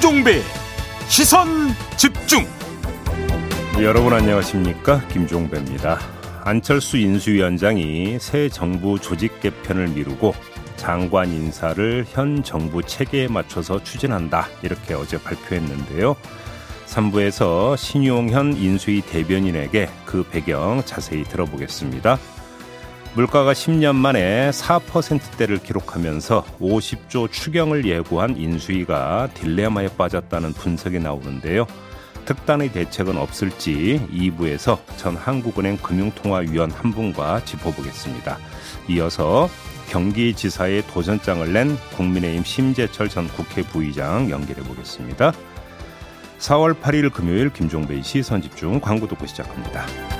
김종배. 시선 집중. 여러분 안녕하십니까? 김종배입니다. 안철수 인수위원장이 새 정부 조직 개편을 미루고 장관 인사를 현 정부 체계에 맞춰서 추진한다. 이렇게 어제 발표했는데요. 3부에서 신용현 인수위 대변인에게 그 배경 자세히 들어보겠습니다 물가가 10년 만에 4%대를 기록하면서 50조 추경을 예고한 인수위가 딜레마에 빠졌다는 분석이 나오는데요. 특단의 대책은 없을지 2부에서 전 한국은행 금융통화위원 한 분과 짚어보겠습니다. 이어서 경기지사의 도전장을 낸 국민의힘 심재철 전 국회 부의장 연결해 보겠습니다. 4월 8일 금요일 김종배의 시선집중 광고 듣고 시작합니다.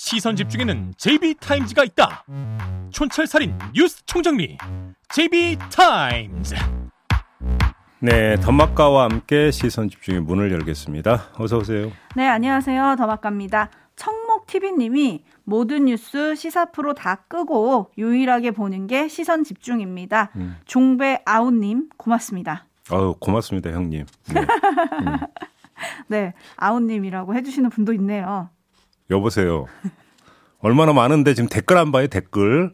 시선 집중에는 JB타임즈가 있다 촌철살인 뉴스 총정리 JB타임즈 네, 더마카와 함께 시선 집중의 문을 열겠습니다. 어서 오세요. 네, 안녕하세요. 더마카입니다. 청목 TV님이 모든 뉴스 시사 프로 다 끄고 유일하게 보는 게 시선 집중입니다. 음. 종배 아우님 고맙습니다. 아유 고맙습니다, 형님. 네, 음. 네 아우님이라고 해주시는 분도 있네요. 여보세요. 얼마나 많은데 지금 댓글 안 봐요 댓글.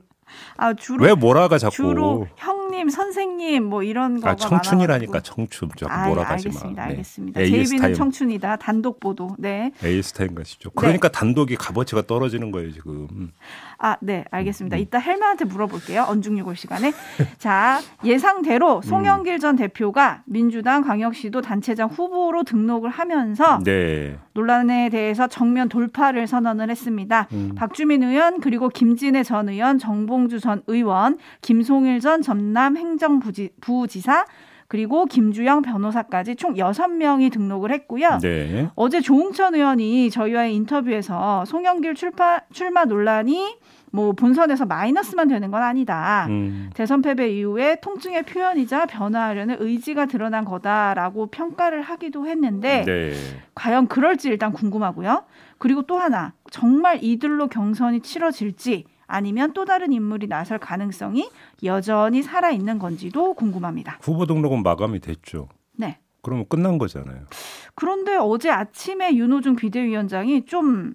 아 주로 왜 뭐라가 자꾸 주로 형 님 선생님 뭐 이런 거가 아 청춘이라니까 청춘 좀 뭐라가지 마. 알겠습니다. 네. 알겠습니다. 네. 제이비는 청춘이다. 단독 보도. 네. 에이스타임 가시죠. 그러니까 네. 단독이 값어치가 떨어지는 거예요 지금. 아, 네, 알겠습니다. 음. 이따 헬마한테 물어볼게요. 언중유골 시간에. 자, 예상대로 송영길 전 대표가 민주당 광역시도 단체장 후보로 등록을 하면서 네. 논란에 대해서 정면 돌파를 선언을 했습니다. 음. 박주민 의원 그리고 김진애 전 의원, 정봉주 전 의원, 김송일 전 전남 행정부지사 그리고 김주영 변호사까지 총 6명이 등록을 했고요. 네. 어제 조홍천 의원이 저희와의 인터뷰에서 송영길 출파, 출마 논란이 뭐 본선에서 마이너스만 되는 건 아니다. 음. 대선 패배 이후에 통증의 표현이자 변화하려는 의지가 드러난 거다라고 평가를 하기도 했는데 네. 과연 그럴지 일단 궁금하고요. 그리고 또 하나 정말 이들로 경선이 치러질지 아니면 또 다른 인물이 나설 가능성이 여전히 살아 있는 건지도 궁금합니다. 후보 등록은 마감이 됐죠. 네. 그러면 끝난 거잖아요. 그런데 어제 아침에 윤호중 비대위원장이 좀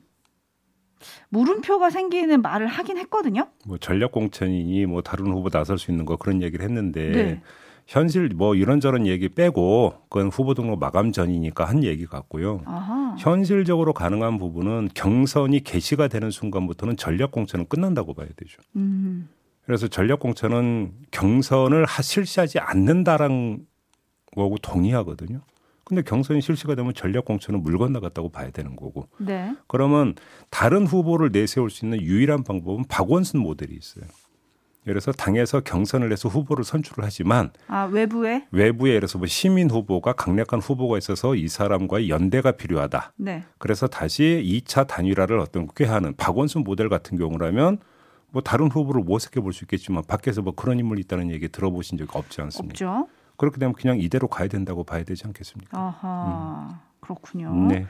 물음표가 생기는 말을 하긴 했거든요. 뭐 전략 공천이니 뭐 다른 후보 나설 수 있는 거 그런 얘기를 했는데 네. 현실 뭐 이런저런 얘기 빼고 그건 후보 등록 마감 전이니까 한 얘기 같고요. 아하. 현실적으로 가능한 부분은 경선이 개시가 되는 순간부터는 전략 공천은 끝난다고 봐야 되죠. 음. 그래서 전략 공천은 경선을 실시하지 않는다라는 거고 동의하거든요. 근데 경선이 실시가 되면 전략 공천은 물 건너갔다고 봐야 되는 거고. 네. 그러면 다른 후보를 내세울 수 있는 유일한 방법은 박원순 모델이 있어요. 들어서 당에서 경선을 해서 후보를 선출을 하지만 아 외부에 외부에 예를 들어서 뭐 시민 후보가 강력한 후보가 있어서 이 사람과의 연대가 필요하다. 네. 그래서 다시 2차 단일화를 어떤 꾀하는 박원순 모델 같은 경우라면 뭐 다른 후보를 모색해 볼 수 있겠지만 밖에서 뭐 그런 인물이 있다는 얘기 들어보신 적이 없지 않습니까? 없죠. 그렇게 되면 그냥 이대로 가야 된다고 봐야 되지 않겠습니까? 아하, 음. 그렇군요. 네.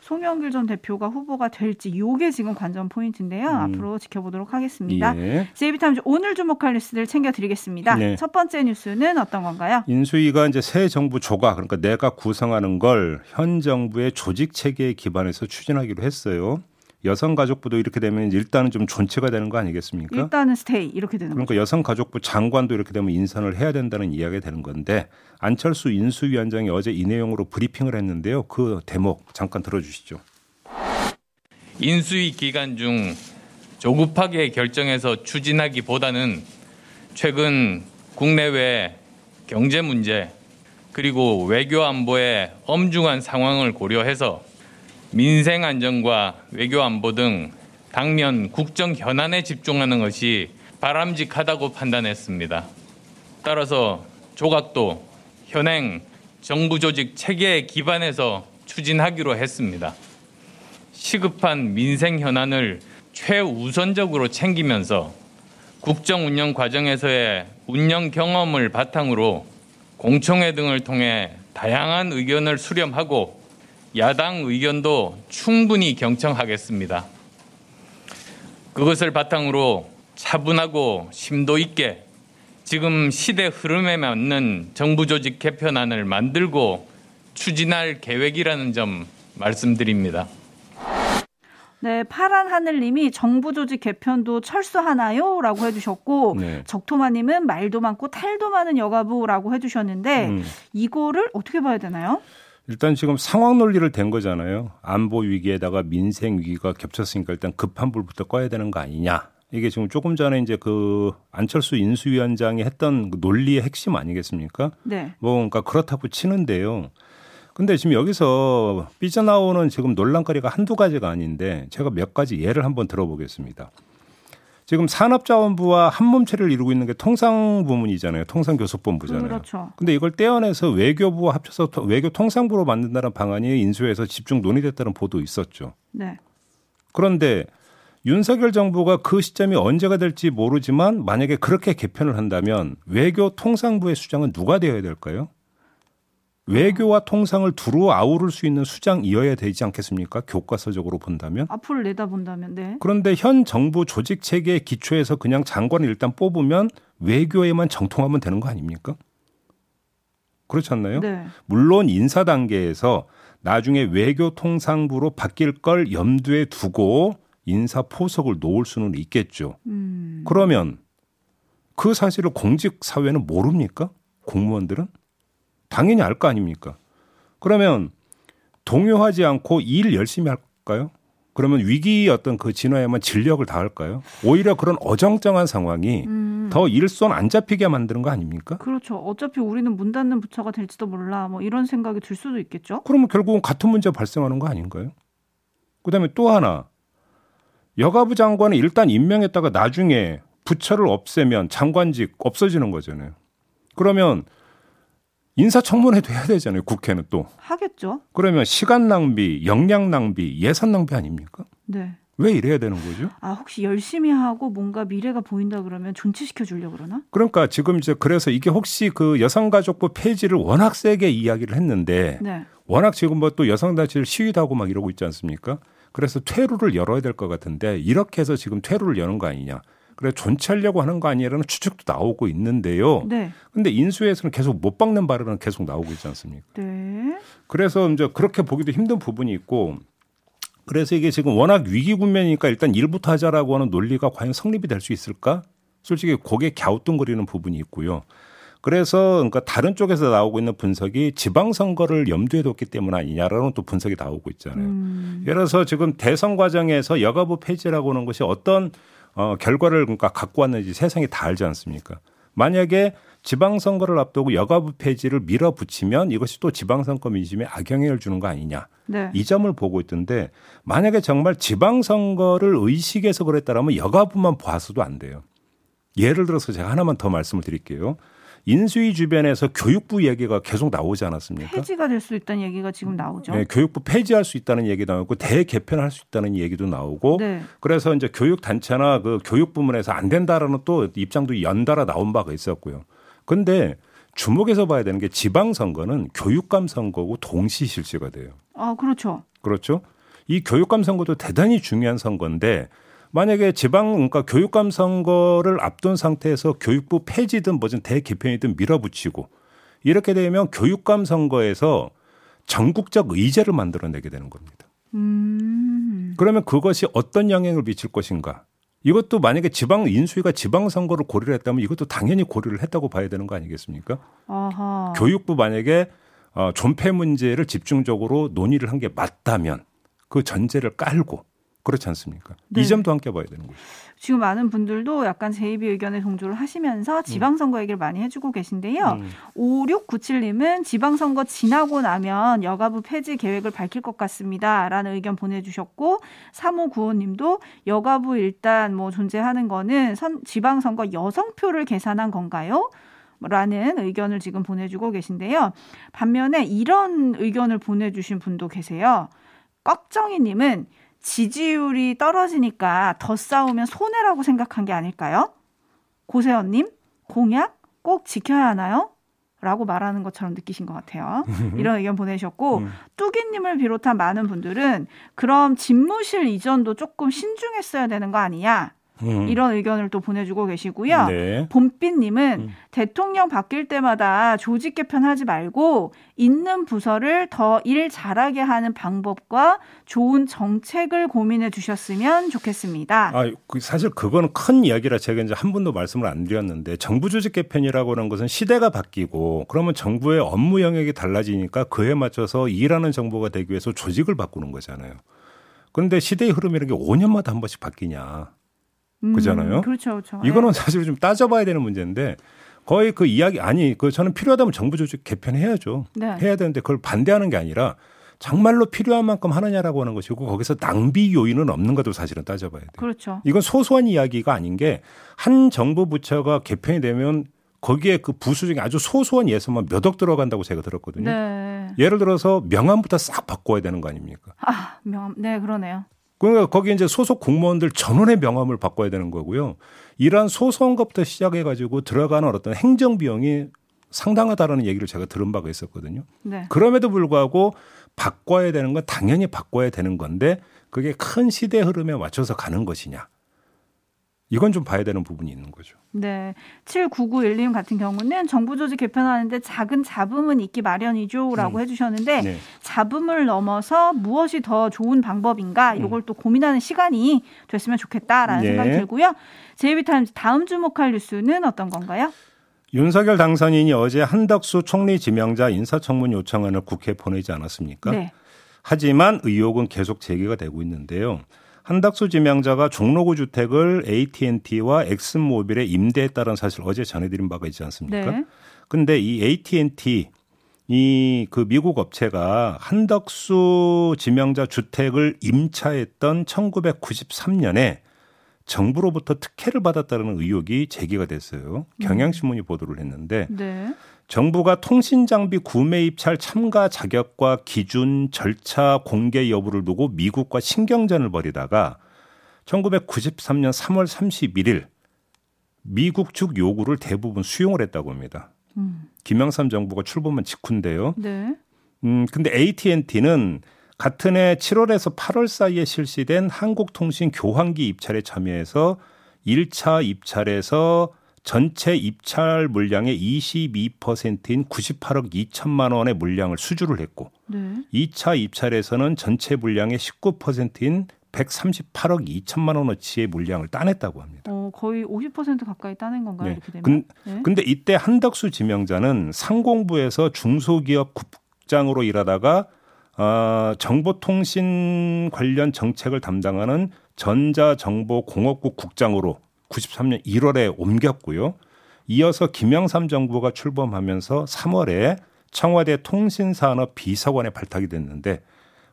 송영길 전 대표가 후보가 될지 요게 지금 관전 포인트인데요. 음. 앞으로 지켜보도록 하겠습니다. 예. 제이비타임즈 오늘 주목할 뉴스들 챙겨드리겠습니다. 네. 첫 번째 뉴스는 어떤 건가요? 인수위가 이제 새 정부 조각 그러니까 내가 구성하는 걸 현 정부의 조직 체계에 기반해서 추진하기로 했어요. 여성가족부도 이렇게 되면 일단은 좀 존치가 되는 거 아니겠습니까? 일단은 스테이 이렇게 되는 그러니까 거죠. 여성가족부 장관도 이렇게 되면 인선을 해야 된다는 이야기가 되는 건데 안철수 인수위원장이 어제 이 내용으로 브리핑을 했는데요. 그 대목 잠깐 들어주시죠. 인수위 기간 중 조급하게 결정해서 추진하기보다는 최근 국내외 경제 문제 그리고 외교 안보의 엄중한 상황을 고려해서 민생 안정과 외교 안보 등 당면 국정 현안에 집중하는 것이 바람직하다고 판단했습니다. 따라서 조각도 현행 정부 조직 체계에 기반해서 추진하기로 했습니다. 시급한 민생 현안을 최우선적으로 챙기면서 국정 운영 과정에서의 운영 경험을 바탕으로 공청회 등을 통해 다양한 의견을 수렴하고 야당 의견도 충분히 경청하겠습니다. 그것을 바탕으로 차분하고 심도 있게 지금 시대 흐름에 맞는 정부 조직 개편안을 만들고 추진할 계획이라는 점 말씀드립니다. 네, 파란 하늘님이 정부 조직 개편도 철수하나요? 라고 해주셨고, 네. 적토마님은 말도 많고 탈도 많은 여가부라고 해주셨는데, 음. 이거를 어떻게 봐야 되나요? 일단 지금 상황 논리를 댄 거잖아요. 안보 위기에다가 민생 위기가 겹쳤으니까 일단 급한 불부터 꺼야 되는 거 아니냐. 이게 지금 조금 전에 이제 그 안철수 인수위원장이 했던 그 논리의 핵심 아니겠습니까? 네. 뭐 그러니까 그렇다고 치는데요. 근데 지금 여기서 삐져나오는 지금 논란거리가 한두 가지가 아닌데 제가 몇 가지 예를 한번 들어보겠습니다. 지금 산업자원부와 한 몸체를 이루고 있는 게 통상부문이잖아요. 통상교섭본부잖아요. 그렇죠. 근데 이걸 떼어내서 외교부와 합쳐서 외교 통상부로 만든다는 방안이 인수해서 집중 논의됐다는 보도 있었죠. 네. 그런데 윤석열 정부가 그 시점이 언제가 될지 모르지만 만약에 그렇게 개편을 한다면 외교 통상부의 수장은 누가 되어야 될까요? 외교와 통상을 두루 아우를 수 있는 수장이어야 되지 않겠습니까? 교과서적으로 본다면. 앞으로 내다본다면, 네. 그런데 현 정부 조직 체계의 기초에서 그냥 장관을 일단 뽑으면 외교에만 정통하면 되는 거 아닙니까? 그렇지 않나요? 네. 물론 인사 단계에서 나중에 외교 통상부로 바뀔 걸 염두에 두고 인사 포석을 놓을 수는 있겠죠. 음. 그러면 그 사실을 공직 사회는 모릅니까? 공무원들은? 당연히 알 거 아닙니까? 그러면 동요하지 않고 일 열심히 할까요? 그러면 위기 어떤 그 진화에만 진력을 다할까요? 오히려 그런 어정쩡한 상황이 음. 더 일손 안 잡히게 만드는 거 아닙니까? 그렇죠. 어차피 우리는 문 닫는 부처가 될지도 몰라. 뭐 이런 생각이 들 수도 있겠죠. 그러면 결국은 같은 문제 발생하는 거 아닌가요? 그다음에 또 하나 여가부 장관은 일단 임명했다가 나중에 부처를 없애면 장관직 없어지는 거잖아요. 그러면 인사청문회도 해야 되잖아요. 국회는 또. 하겠죠. 그러면 시간 낭비, 역량 낭비, 예산 낭비 아닙니까? 네. 왜 이래야 되는 거죠? 아, 혹시 열심히 하고 뭔가 미래가 보인다 그러면 존치시켜 주려고 그러나? 그러니까 지금 이제 그래서 이게 혹시 그 여성가족부 폐지를 워낙 세게 이야기를 했는데 네. 워낙 지금 뭐 또 여성단체를 시위도 하고 막 이러고 있지 않습니까? 그래서 퇴로를 열어야 될 것 같은데 이렇게 해서 지금 퇴로를 여는 거 아니냐. 그래 존치하려고 하는 거 아니냐라는 추측도 나오고 있는데요. 네. 근데 인수에서는 계속 못 박는 발언은 계속 나오고 있지 않습니까? 네. 그래서 이제 그렇게 보기도 힘든 부분이 있고 그래서 이게 지금 워낙 위기 국면이니까 일단 일부터 하자라고 하는 논리가 과연 성립이 될 수 있을까? 솔직히 고개 갸우뚱거리는 부분이 있고요. 그래서 그러니까 다른 쪽에서 나오고 있는 분석이 지방 선거를 염두에 뒀기 때문 아니냐라는 또 분석이 나오고 있잖아요. 음. 예를 들어서 지금 대선 과정에서 여가부 폐지라고 하는 것이 어떤 어, 결과를 그러니까 갖고 왔는지 세상이 다 알지 않습니까? 만약에 지방선거를 앞두고 여가부 폐지를 밀어붙이면 이것이 또 지방선거 민심에 악영향을 주는 거 아니냐. 네. 이 점을 보고 있던데 만약에 정말 지방선거를 의식해서 그랬다라면 여가부만 봐서도 안 돼요. 예를 들어서 제가 하나만 더 말씀을 드릴게요. 인수위 주변에서 교육부 얘기가 계속 나오지 않았습니까? 폐지가 될 수 있다는 얘기가 지금 나오죠. 네, 교육부 폐지할 수 있다는 얘기도 나오고 대개편할 수 있다는 얘기도 나오고 네. 그래서 이제 교육 단체나 그 교육 부문에서 안 된다라는 또 입장도 연달아 나온 바가 있었고요. 근데 주목해서 봐야 되는 게 지방 선거는 교육감 선거고 동시 실시가 돼요. 아, 그렇죠. 그렇죠. 이 교육감 선거도 대단히 중요한 선거인데 만약에 지방 그러니까 교육감 선거를 앞둔 상태에서 교육부 폐지든 뭐든 대개편이든 밀어붙이고 이렇게 되면 교육감 선거에서 전국적 의제를 만들어내게 되는 겁니다. 음. 그러면 그것이 어떤 영향을 미칠 것인가? 이것도 만약에 지방 인수위가 지방 선거를 고려를 했다면 이것도 당연히 고려를 했다고 봐야 되는 거 아니겠습니까? 아하. 교육부 만약에 어, 존폐 문제를 집중적으로 논의를 한 게 맞다면 그 전제를 깔고 그렇지 않습니까? 네. 이 점도 함께 봐야 되는 거죠. 지금 많은 분들도 약간 제이비 의견에 동조를 하시면서 음. 지방선거 얘기를 많이 해주고 계신데요. 음. 5697님은 지방선거 지나고 나면 여가부 폐지 계획을 밝힐 것 같습니다. 라는 의견 보내주셨고 3595님도 여가부 일단 뭐 존재하는 거는 선, 지방선거 여성표를 계산한 건가요? 라는 의견을 지금 보내주고 계신데요. 반면에 이런 의견을 보내주신 분도 계세요. 꺽정이님은 지지율이 떨어지니까 더 싸우면 손해라고 생각한 게 아닐까요? 고세현님, 공약 꼭 지켜야 하나요? 라고 말하는 것처럼 느끼신 것 같아요. 이런 의견 보내셨고, 음. 뚜기님을 비롯한 많은 분들은 그럼 집무실 이전도 조금 신중했어야 되는 거 아니냐? 음. 이런 의견을 또 보내주고 계시고요. 네. 봄빛님은 음. 대통령 바뀔 때마다 조직 개편하지 말고 있는 부서를 더 일 잘하게 하는 방법과 좋은 정책을 고민해 주셨으면 좋겠습니다. 아, 그 사실 그거는 큰 이야기라 제가 이제 한 번도 말씀을 안 드렸는데 정부 조직 개편이라고 하는 것은 시대가 바뀌고 그러면 정부의 업무 영역이 달라지니까 그에 맞춰서 일하는 정부가 되기 위해서 조직을 바꾸는 거잖아요. 그런데 시대의 흐름이라는 게 5년마다 한 번씩 바뀌냐. 음, 그잖아요. 그렇죠, 그렇죠. 이거는 네. 사실 좀 따져봐야 되는 문제인데 거의 그 이야기 아니 그 저는 필요하다면 정부 조직 개편해야죠. 네. 해야 되는데 그걸 반대하는 게 아니라 정말로 필요한 만큼 하느냐라고 하는 것이고 거기서 낭비 요인은 없는 것도 사실은 따져봐야 돼요. 그렇죠. 이건 소소한 이야기가 아닌 게 한 정부 부처가 개편이 되면 거기에 그 부수 중에 아주 소소한 예산만 몇 억 들어간다고 제가 들었거든요. 네. 예를 들어서 명함부터 싹 바꿔야 되는 거 아닙니까? 아, 명함. 네, 그러네요. 그러니까 거기 이제 소속 공무원들 전원의 명함을 바꿔야 되는 거고요. 이러한 소소한 것부터 시작해 가지고 들어가는 어떤 행정 비용이 상당하다라는 얘기를 제가 들은 바가 있었거든요. 네. 그럼에도 불구하고 바꿔야 되는 건 당연히 바꿔야 되는 건데 그게 큰 시대 흐름에 맞춰서 가는 것이냐. 이건 좀 봐야 되는 부분이 있는 거죠. 네. 7991님 같은 경우는 정부 조직 개편하는데 작은 잡음은 있기 마련이죠. 라고 음. 해주셨는데 네. 잡음을 넘어서 무엇이 더 좋은 방법인가 이걸 음. 또 고민하는 시간이 됐으면 좋겠다라는 네. 생각이 들고요. 제이비타임즈 다음 주목할 뉴스는 어떤 건가요? 윤석열 당선인이 어제 한덕수 총리 지명자 인사청문 요청안을 국회에 보내지 않았습니까? 네. 하지만 의혹은 계속 제기가 되고 있는데요. 한덕수 지명자가 종로구 주택을 AT&T와 엑슨모빌에 임대했다는 사실 어제 전해드린 바가 있지 않습니까? 네. 근데 이 AT&T 이 그 미국 업체가 한덕수 지명자 주택을 임차했던 1993년에 정부로부터 특혜를 받았다는 의혹이 제기가 됐어요. 경향신문이 보도를 했는데 네. 정부가 통신 장비 구매 입찰 참가 자격과 기준 절차 공개 여부를 두고 미국과 신경전을 벌이다가 1993년 3월 31일 미국 측 요구를 대부분 수용을 했다고 합니다. 음. 김영삼 정부가 출범한 직후인데요. 네. 음, 근데 AT&T는 같은 해 7월에서 8월 사이에 실시된 한국통신 교환기 입찰에 참여해서 1차 입찰에서 전체 입찰 물량의 22%인 98억 2천만 원의 물량을 수주를 했고 네. 2차 입찰에서는 전체 물량의 19%인 138억 2천만 원어치의 물량을 따냈다고 합니다. 어, 거의 50% 가까이 따낸 건가요? 네. 이렇게 되면? 근, 네. 근데 이때 한덕수 지명자는 상공부에서 중소기업 국장으로 일하다가 어, 정보통신 관련 정책을 담당하는 전자정보공업국 국장으로 93년 1월에 옮겼고요. 이어서 김영삼 정부가 출범하면서 3월에 청와대 통신산업 비서관에 발탁이 됐는데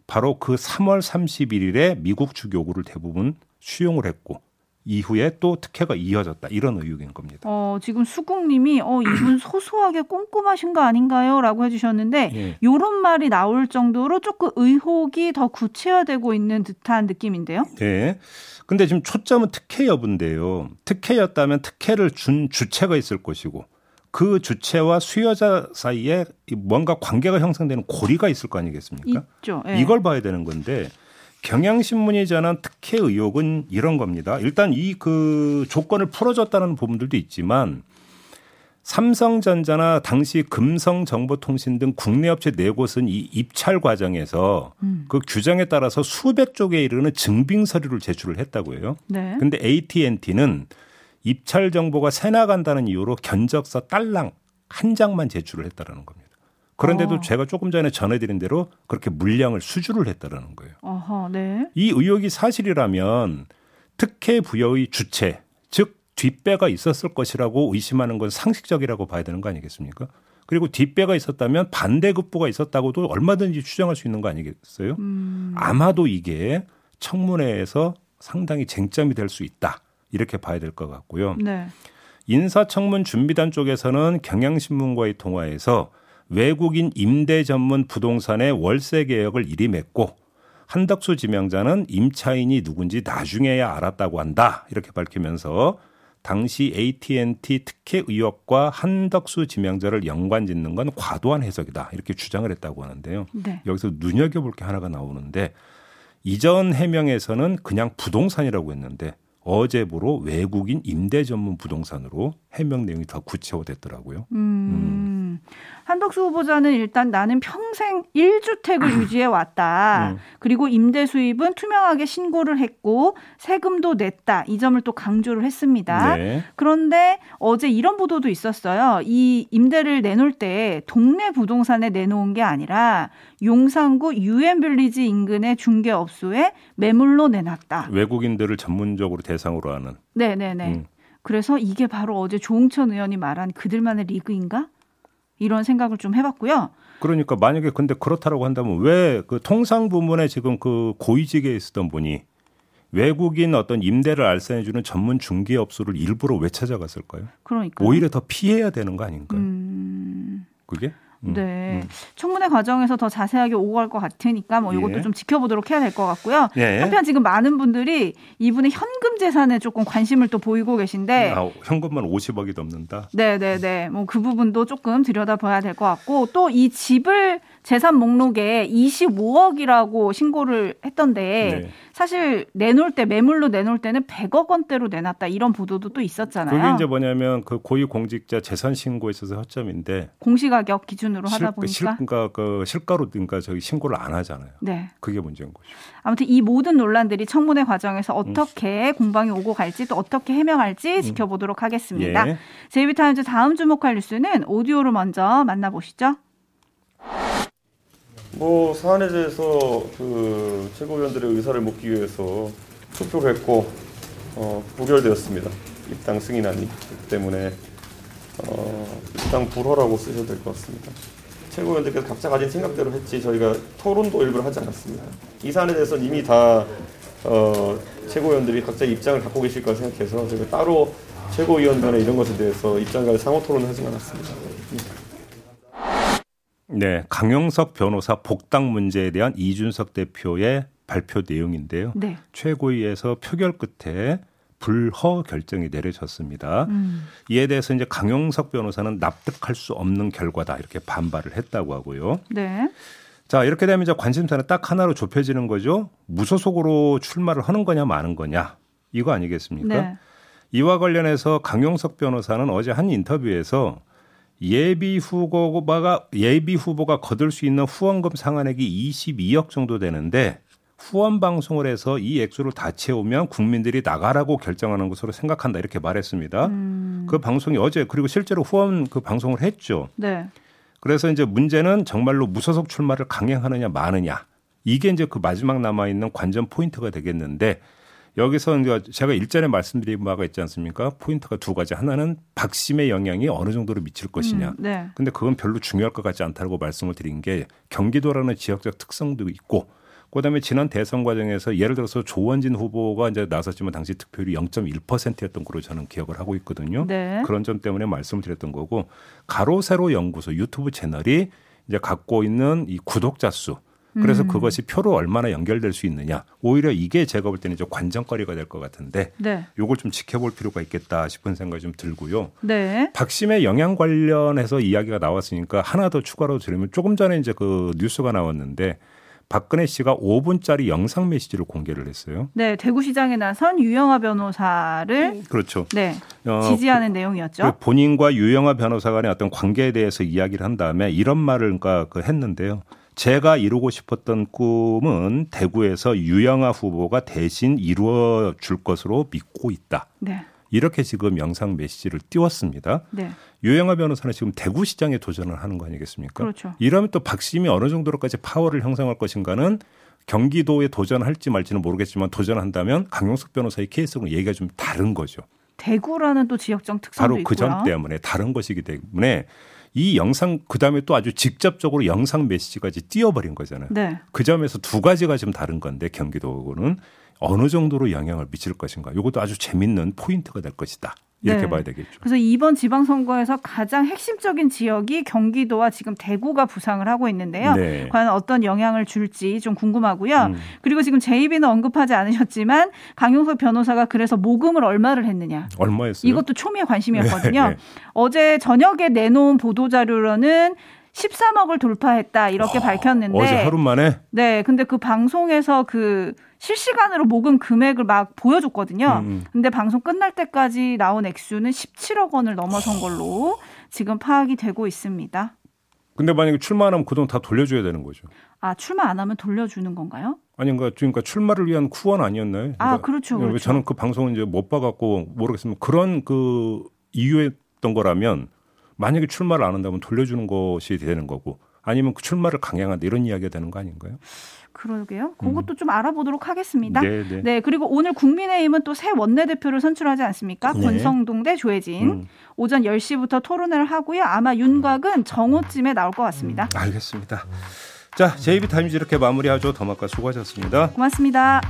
바로 그 3월 31일에 미국 측 요구를 대부분 수용을 했고 이후에 또 특혜가 이어졌다 이런 의혹인 겁니다. 어, 지금 수국님이 어 이분 소소하게 꼼꼼하신 거 아닌가요?라고 해주셨는데 예. 이런 말이 나올 정도로 조금 의혹이 더 구체화되고 있는 듯한 느낌인데요. 네. 근데 지금 초점은 특혜 여부인데요. 특혜였다면 특혜를 준 주체가 있을 것이고 그 주체와 수요자 사이에 뭔가 관계가 형성되는 고리가 있을 거 아니겠습니까? 있죠. 네. 이걸 봐야 되는 건데 경향신문이 전한 특혜 의혹은 이런 겁니다. 일단 이 그 조건을 풀어줬다는 부분들도 있지만 삼성전자나 당시 금성정보통신 등 국내 업체 네 곳은 이 입찰 과정에서 음. 그 규정에 따라서 수백 쪽에 이르는 증빙 서류를 제출을 했다고 해요. 네. 근데 AT&T는 입찰 정보가 새 나간다는 이유로 견적서 딸랑 한 장만 제출을 했다라는 겁니다. 그런데도 어. 제가 조금 전에 전해드린 대로 그렇게 물량을 수주를 했다라는 거예요. 어허, 네. 이 의혹이 사실이라면 특혜 부여의 주체, 즉 뒷배가 있었을 것이라고 의심하는 건 상식적이라고 봐야 되는 거 아니겠습니까? 그리고 뒷배가 있었다면 반대급부가 있었다고도 얼마든지 추정할 수 있는 거 아니겠어요? 음. 아마도 이게 청문회에서 상당히 쟁점이 될 수 있다. 이렇게 봐야 될 것 같고요. 네. 인사청문 준비단 쪽에서는 경향신문과의 통화에서 외국인 임대 전문 부동산의 월세 이리 맺고 한덕수 지명자는 임차인이 누군지 나중에야 알았다고 한다. 이렇게 밝히면서 당시 AT&T 특혜 의혹과 한덕수 지명자를 연관 짓는 건 과도한 해석이다. 이렇게 주장을 했다고 하는데요. 네. 여기서 눈여겨볼 게 하나가 나오는데 이전 해명에서는 그냥 부동산이라고 했는데 어제부로 외국인 임대 전문 부동산으로 해명 내용이 더 구체화됐더라고요. 음. 음. 한덕수 후보자는 일단 나는 평생 1주택을 유지해 왔다. 음. 그리고 임대 수입은 투명하게 신고를 했고 세금도 냈다. 이 점을 또 강조를 했습니다. 네. 그런데 어제 이런 보도도 있었어요. 이 임대를 내놓을 때 동네 부동산에 내놓은 게 아니라 용산구 유엔빌리지 인근의 중개업소에 매물로 내놨다. 외국인들을 전문적으로 대상으로 하는. 네네네. 음. 그래서 이게 바로 어제 조홍천 의원이 말한 그들만의 리그인가? 이런 생각을 좀 해봤고요. 그러니까 만약에 근데 그렇다라고 한다면 왜 그 통상 부문에 지금 그 고위직에 있었던 분이 외국인 어떤 임대를 알선해주는 전문 중개업소를 일부러 왜 찾아갔을까요? 그러니까 오히려 더 피해야 되는 거 아닌가요? 음... 그게? 음, 네. 음. 청문회 과정에서 더 자세하게 오고 갈 것 같으니까 뭐 이것도 예. 좀 지켜보도록 해야 될 것 같고요. 예. 한편 지금 많은 분들이 이분의 현금 재산에 조금 관심을 또 보이고 계신데 아, 현금만 50억이 넘는다. 네, 네, 네. 뭐 그 부분도 조금 들여다봐야 될 것 같고 또 이 집을 재산 목록에 25억이라고 신고를 했던데 네. 사실 내놓을 때 매물로 내놓을 때는 100억 원대로 내놨다 이런 보도도 또 있었잖아요. 그게 이제 뭐냐면 그 고위 공직자 재산 신고에 있어서 허점인데 공시가격 기준으로 하다 보니까 실, 그러니까 그 실가로 그러니까 저기 신고를 안 하잖아요. 네. 그게 문제인 거죠. 아무튼 이 모든 논란들이 청문회 과정에서 어떻게 음. 공방이 오고 갈지 또 어떻게 해명할지 음. 지켜보도록 하겠습니다. 예. 제이비타임즈 다음 주목할 뉴스는 오디오로 먼저 만나보시죠. 뭐 사안에 대해서 그 최고위원들의 의사를 묻기 위해서 투표를 했고 어, 부결되었습니다. 입당 승인안이 그 때문에 어, 입당 불허라고 쓰셔도 될 것 같습니다. 최고위원들께서 각자 가진 생각대로 했지 저희가 토론도 일부러 하지 않았습니다. 이 사안에 대해서는 이미 다 어, 최고위원들이 각자 입장을 갖고 계실 거라 생각해서 저희가 따로 최고위원 간의 이런 것에 대해서 입장 간의 상호 토론을 하지 않았습니다. 네, 강영석 변호사 복당 문제에 대한 이준석 대표의 발표 내용인데요. 네. 최고위에서 표결 끝에 불허 결정이 내려졌습니다. 음. 이에 대해서 이제 강영석 변호사는 납득할 수 없는 결과다 이렇게 반발을 했다고 하고요. 네. 자 이렇게 되면 이제 관심사는 딱 하나로 좁혀지는 거죠. 무소속으로 출마를 하는 거냐 마는 거냐 이거 아니겠습니까? 네. 이와 관련해서 강영석 변호사는 어제 한 인터뷰에서 예비 후보가 예비 후보가 거둘 수 있는 후원금 상한액이 22억 정도 되는데 후원 방송을 해서 이 액수를 다 채우면 국민들이 나가라고 결정하는 것으로 생각한다 이렇게 말했습니다. 음. 그 방송이 어제 그리고 실제로 후원 그 방송을 했죠. 네. 그래서 이제 문제는 정말로 무소속 출마를 강행하느냐 마느냐 이게 이제 그 마지막 남아 있는 관전 포인트가 되겠는데 여기서 제가 일전에 말씀드린 바가 있지 않습니까? 포인트가 두 가지. 하나는 박심의 영향이 어느 정도로 미칠 것이냐. 음, 네. 근데 그건 별로 중요할 것 같지 않다고 말씀을 드린 게 경기도라는 지역적 특성도 있고 그다음에 지난 대선 과정에서 예를 들어서 조원진 후보가 이제 나섰지만 당시 득표율이 0.1%였던 걸로 저는 기억을 하고 있거든요. 네. 그런 점 때문에 말씀을 드렸던 거고 가로 세로 연구소 유튜브 채널이 이제 갖고 있는 이 구독자 수 그래서 음. 그것이 표로 얼마나 연결될 수 있느냐. 오히려 이게 제가 볼 때는 좀 관전거리가 될 것 같은데 네. 요걸 좀 지켜볼 필요가 있겠다 싶은 생각이 좀 들고요. 네. 박심의 영향 관련해서 이야기가 나왔으니까 하나 더 추가로 드리면 조금 전에 이제 그 뉴스가 나왔는데 박근혜 씨가 5분짜리 영상 메시지를 공개를 했어요. 네, 대구시장에 나선 유영아 변호사를 그렇죠. 네, 어, 지지하는 어, 내용이었죠. 그 본인과 유영아 변호사 간의 어떤 관계에 대해서 이야기를 한 다음에 이런 말을 그러니까 그 했는데요. 제가 이루고 싶었던 꿈은 대구에서 유영아 후보가 대신 이루어 줄 것으로 믿고 있다. 네. 이렇게 지금 영상 메시지를 띄웠습니다. 네. 유영아 변호사는 지금 대구시장에 도전을 하는 거 아니겠습니까? 그렇죠. 이러면 또 박심이 어느 정도로까지 파워를 형성할 것인가는 경기도에 도전할지 말지는 모르겠지만 도전한다면 강용석 변호사의 케이스는 얘기가 좀 다른 거죠. 대구라는 또 지역적 특성도 바로 그 점 때문에 다른 것이기 때문에 이 영상 그다음에 또 아주 직접적으로 영상 메시지까지 띄워버린 거잖아요. 네. 그 점에서 두 가지가 좀 다른 건데 경기도는 어느 정도로 영향을 미칠 것인가. 이것도 아주 재밌는 포인트가 될 것이다. 이렇게 네. 봐야 되겠죠. 그래서 이번 지방선거에서 가장 핵심적인 지역이 경기도와 지금 대구가 부상을 하고 있는데요. 네. 과연 어떤 영향을 줄지 좀 궁금하고요. 음. 그리고 지금 제이비는 언급하지 않으셨지만 강용석 변호사가 그래서 모금을 얼마를 했느냐. 얼마였어요? 이것도 초미의 관심이었거든요. 네. 어제 저녁에 내놓은 보도자료로는 13억을 돌파했다 이렇게 어, 밝혔는데 어제 하루 만에 네 근데 그 방송에서 그 실시간으로 모금 금액을 막 보여줬거든요. 음, 음. 근데 방송 끝날 때까지 나온 액수는 17억 원을 넘어선 걸로 지금 파악이 되고 있습니다. 근데 만약에 출마 안 하면 그 돈 다 돌려줘야 되는 거죠. 아 출마 안 하면 돌려주는 건가요? 아니 그러니까, 그러니까 출마를 위한 쿠원 아니었나요? 아, 그러니까 아 그렇죠, 그렇죠. 저는 그 방송을 이제 못 봐갖고 모르겠으면 그런 그 이유였던 거라면 만약에 출마를 안 한다면 돌려주는 것이 되는 거고 아니면 그 출마를 강행한다 이런 이야기가 되는 거 아닌가요? 그러게요. 그것도 음. 좀 알아보도록 하겠습니다. 네, 네. 네, 그리고 오늘 국민의힘은 또 새 원내대표를 선출하지 않습니까? 네. 권성동 대 조혜진. 음. 오전 10시부터 토론회를 하고요. 아마 윤곽은 정오쯤에 나올 것 같습니다. 음, 알겠습니다. 자, 제이비타임즈 이렇게 마무리하죠. 더마카 수고하셨습니다. 고맙습니다.